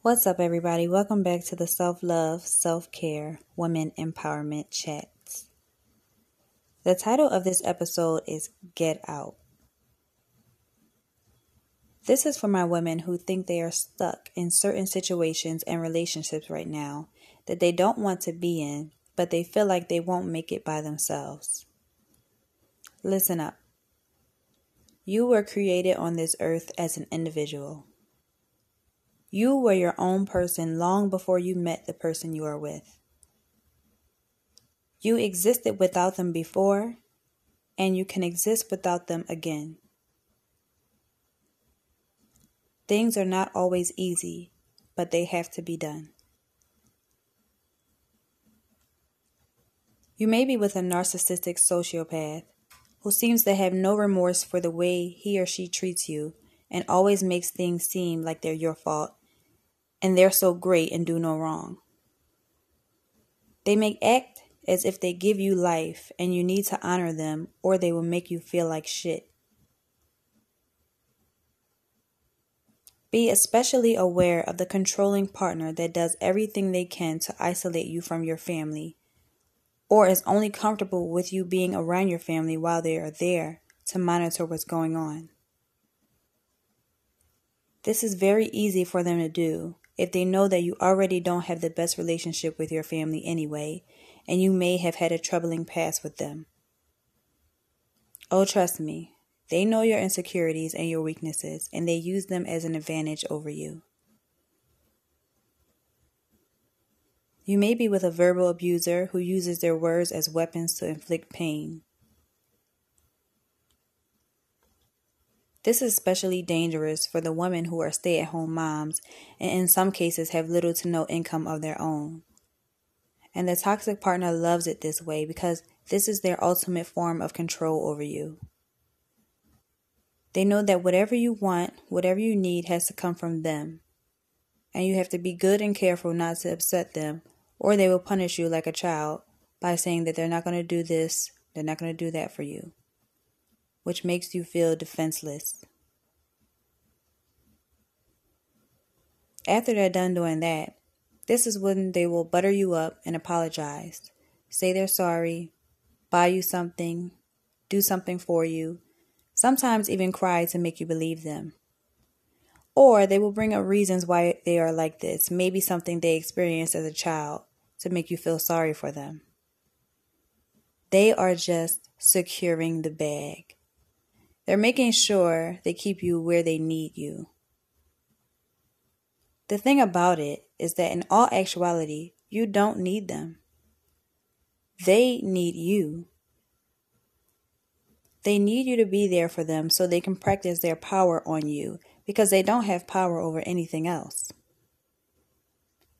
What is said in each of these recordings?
What's up, everybody? Welcome back to the Self Love, Self Care, Women Empowerment Chats. The title of this episode is Get Out. This is for my women who think they are stuck in certain situations and relationships right now that they don't want to be in, but they feel like they won't make it by themselves. Listen up. You were created on this earth as an individual. You were your own person long before you met the person you are with. You existed without them before, and you can exist without them again. Things are not always easy, but they have to be done. You may be with a narcissistic sociopath who seems to have no remorse for the way he or she treats you and always makes things seem like they're your fault and they're so great and do no wrong. They make act as if they give you life and you need to honor them or they will make you feel like shit. Be especially aware of the controlling partner that does everything they can to isolate you from your family or is only comfortable with you being around your family while they are there to monitor what's going on. This is very easy for them to do if they know that you already don't have the best relationship with your family anyway, and you may have had a troubling past with them. Oh, trust me, they know your insecurities and your weaknesses, and they use them as an advantage over you. You may be with a verbal abuser who uses their words as weapons to inflict pain. This is especially dangerous for the women who are stay at home moms and in some cases have little to no income of their own. And the toxic partner loves it this way because this is their ultimate form of control over you. They know that whatever you want, whatever you need, has to come from them. And you have to be good and careful not to upset them, or they will punish you like a child by saying that they're not going to do this, they're not going to do that for you which makes you feel defenseless. After they're done doing that, this is when they will butter you up and apologize, say they're sorry, buy you something, do something for you, sometimes even cry to make you believe them. Or they will bring up reasons why they are like this, maybe something they experienced as a child, to make you feel sorry for them. They are just securing the bag. They're making sure they keep you where they need you. The thing about it is that in all actuality, you don't need them. They need you. They need you to be there for them so they can practice their power on you because they don't have power over anything else.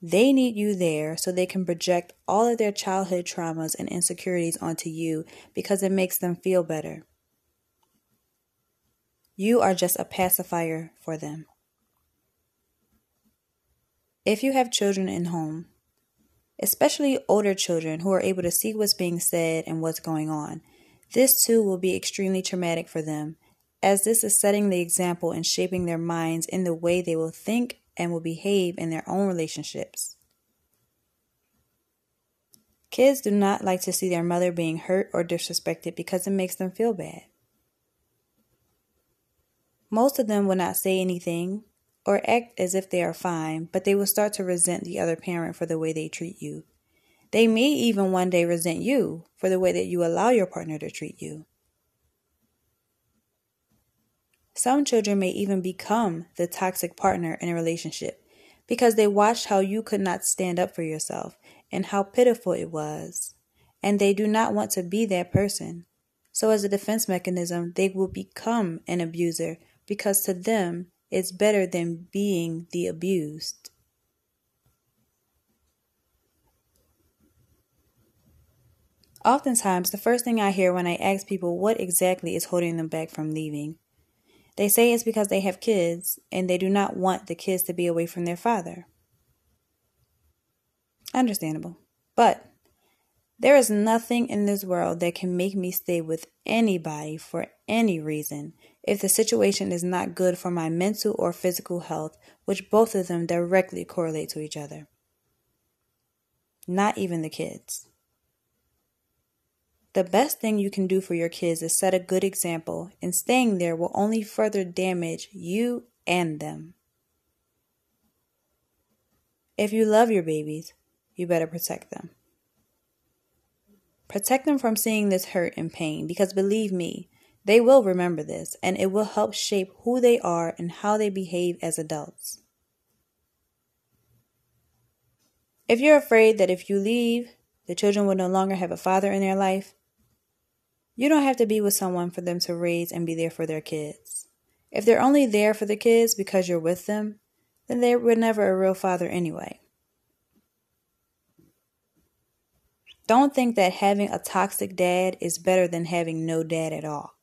They need you there so they can project all of their childhood traumas and insecurities onto you because it makes them feel better. You are just a pacifier for them. If you have children in home, especially older children who are able to see what's being said and what's going on, this too will be extremely traumatic for them, as this is setting the example and shaping their minds in the way they will think and will behave in their own relationships. Kids do not like to see their mother being hurt or disrespected because it makes them feel bad. Most of them will not say anything or act as if they are fine, but they will start to resent the other parent for the way they treat you. They may even one day resent you for the way that you allow your partner to treat you. Some children may even become the toxic partner in a relationship because they watched how you could not stand up for yourself and how pitiful it was. And they do not want to be that person. So, as a defense mechanism, they will become an abuser because to them it's better than being the abused. Oftentimes, the first thing I hear when I ask people what exactly is holding them back from leaving, they say it's because they have kids and they do not want the kids to be away from their father. Understandable. But there is nothing in this world that can make me stay with anybody for any reason if the situation is not good for my mental or physical health, which both of them directly correlate to each other. Not even the kids. The best thing you can do for your kids is set a good example, and staying there will only further damage you and them. If you love your babies, you better protect them. Protect them from seeing this hurt and pain because believe me, they will remember this and it will help shape who they are and how they behave as adults. If you're afraid that if you leave, the children will no longer have a father in their life, you don't have to be with someone for them to raise and be there for their kids. If they're only there for the kids because you're with them, then they were never a real father anyway. Don't think that having a toxic dad is better than having no dad at all.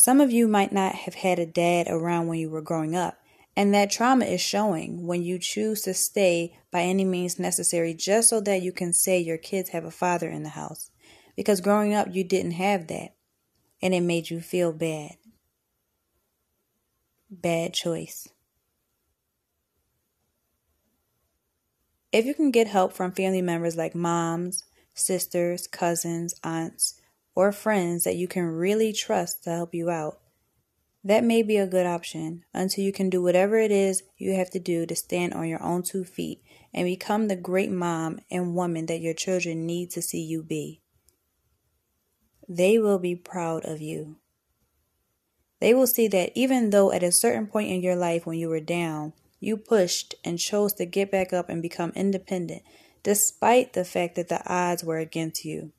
Some of you might not have had a dad around when you were growing up, and that trauma is showing when you choose to stay by any means necessary just so that you can say your kids have a father in the house. Because growing up, you didn't have that, and it made you feel bad. Bad choice. If you can get help from family members like moms, sisters, cousins, aunts, or friends that you can really trust to help you out, that may be a good option until you can do whatever it is you have to do to stand on your own two feet and become the great mom and woman that your children need to see you be. They will be proud of you. They will see that even though at a certain point in your life when you were down, you pushed and chose to get back up and become independent, despite the fact that the odds were against you.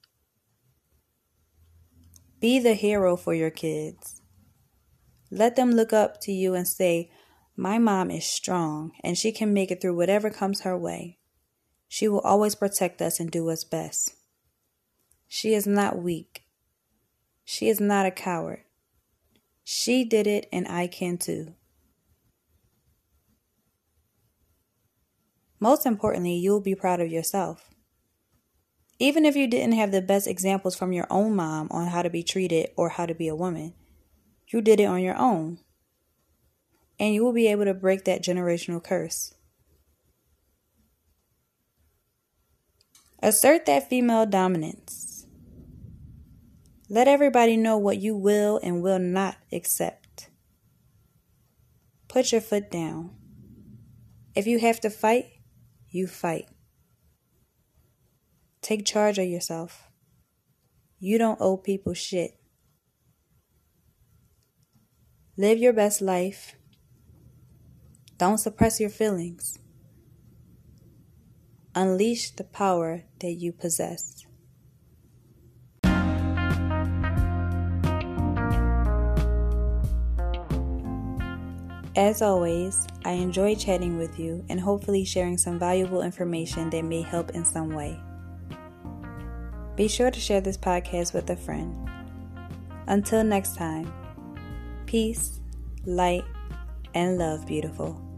Be the hero for your kids. Let them look up to you and say, My mom is strong and she can make it through whatever comes her way. She will always protect us and do us best. She is not weak. She is not a coward. She did it and I can too. Most importantly, you'll be proud of yourself. Even if you didn't have the best examples from your own mom on how to be treated or how to be a woman, you did it on your own. And you will be able to break that generational curse. Assert that female dominance. Let everybody know what you will and will not accept. Put your foot down. If you have to fight, you fight. Take charge of yourself. You don't owe people shit. Live your best life. Don't suppress your feelings. Unleash the power that you possess. As always, I enjoy chatting with you and hopefully sharing some valuable information that may help in some way. Be sure to share this podcast with a friend. Until next time, peace, light, and love, beautiful.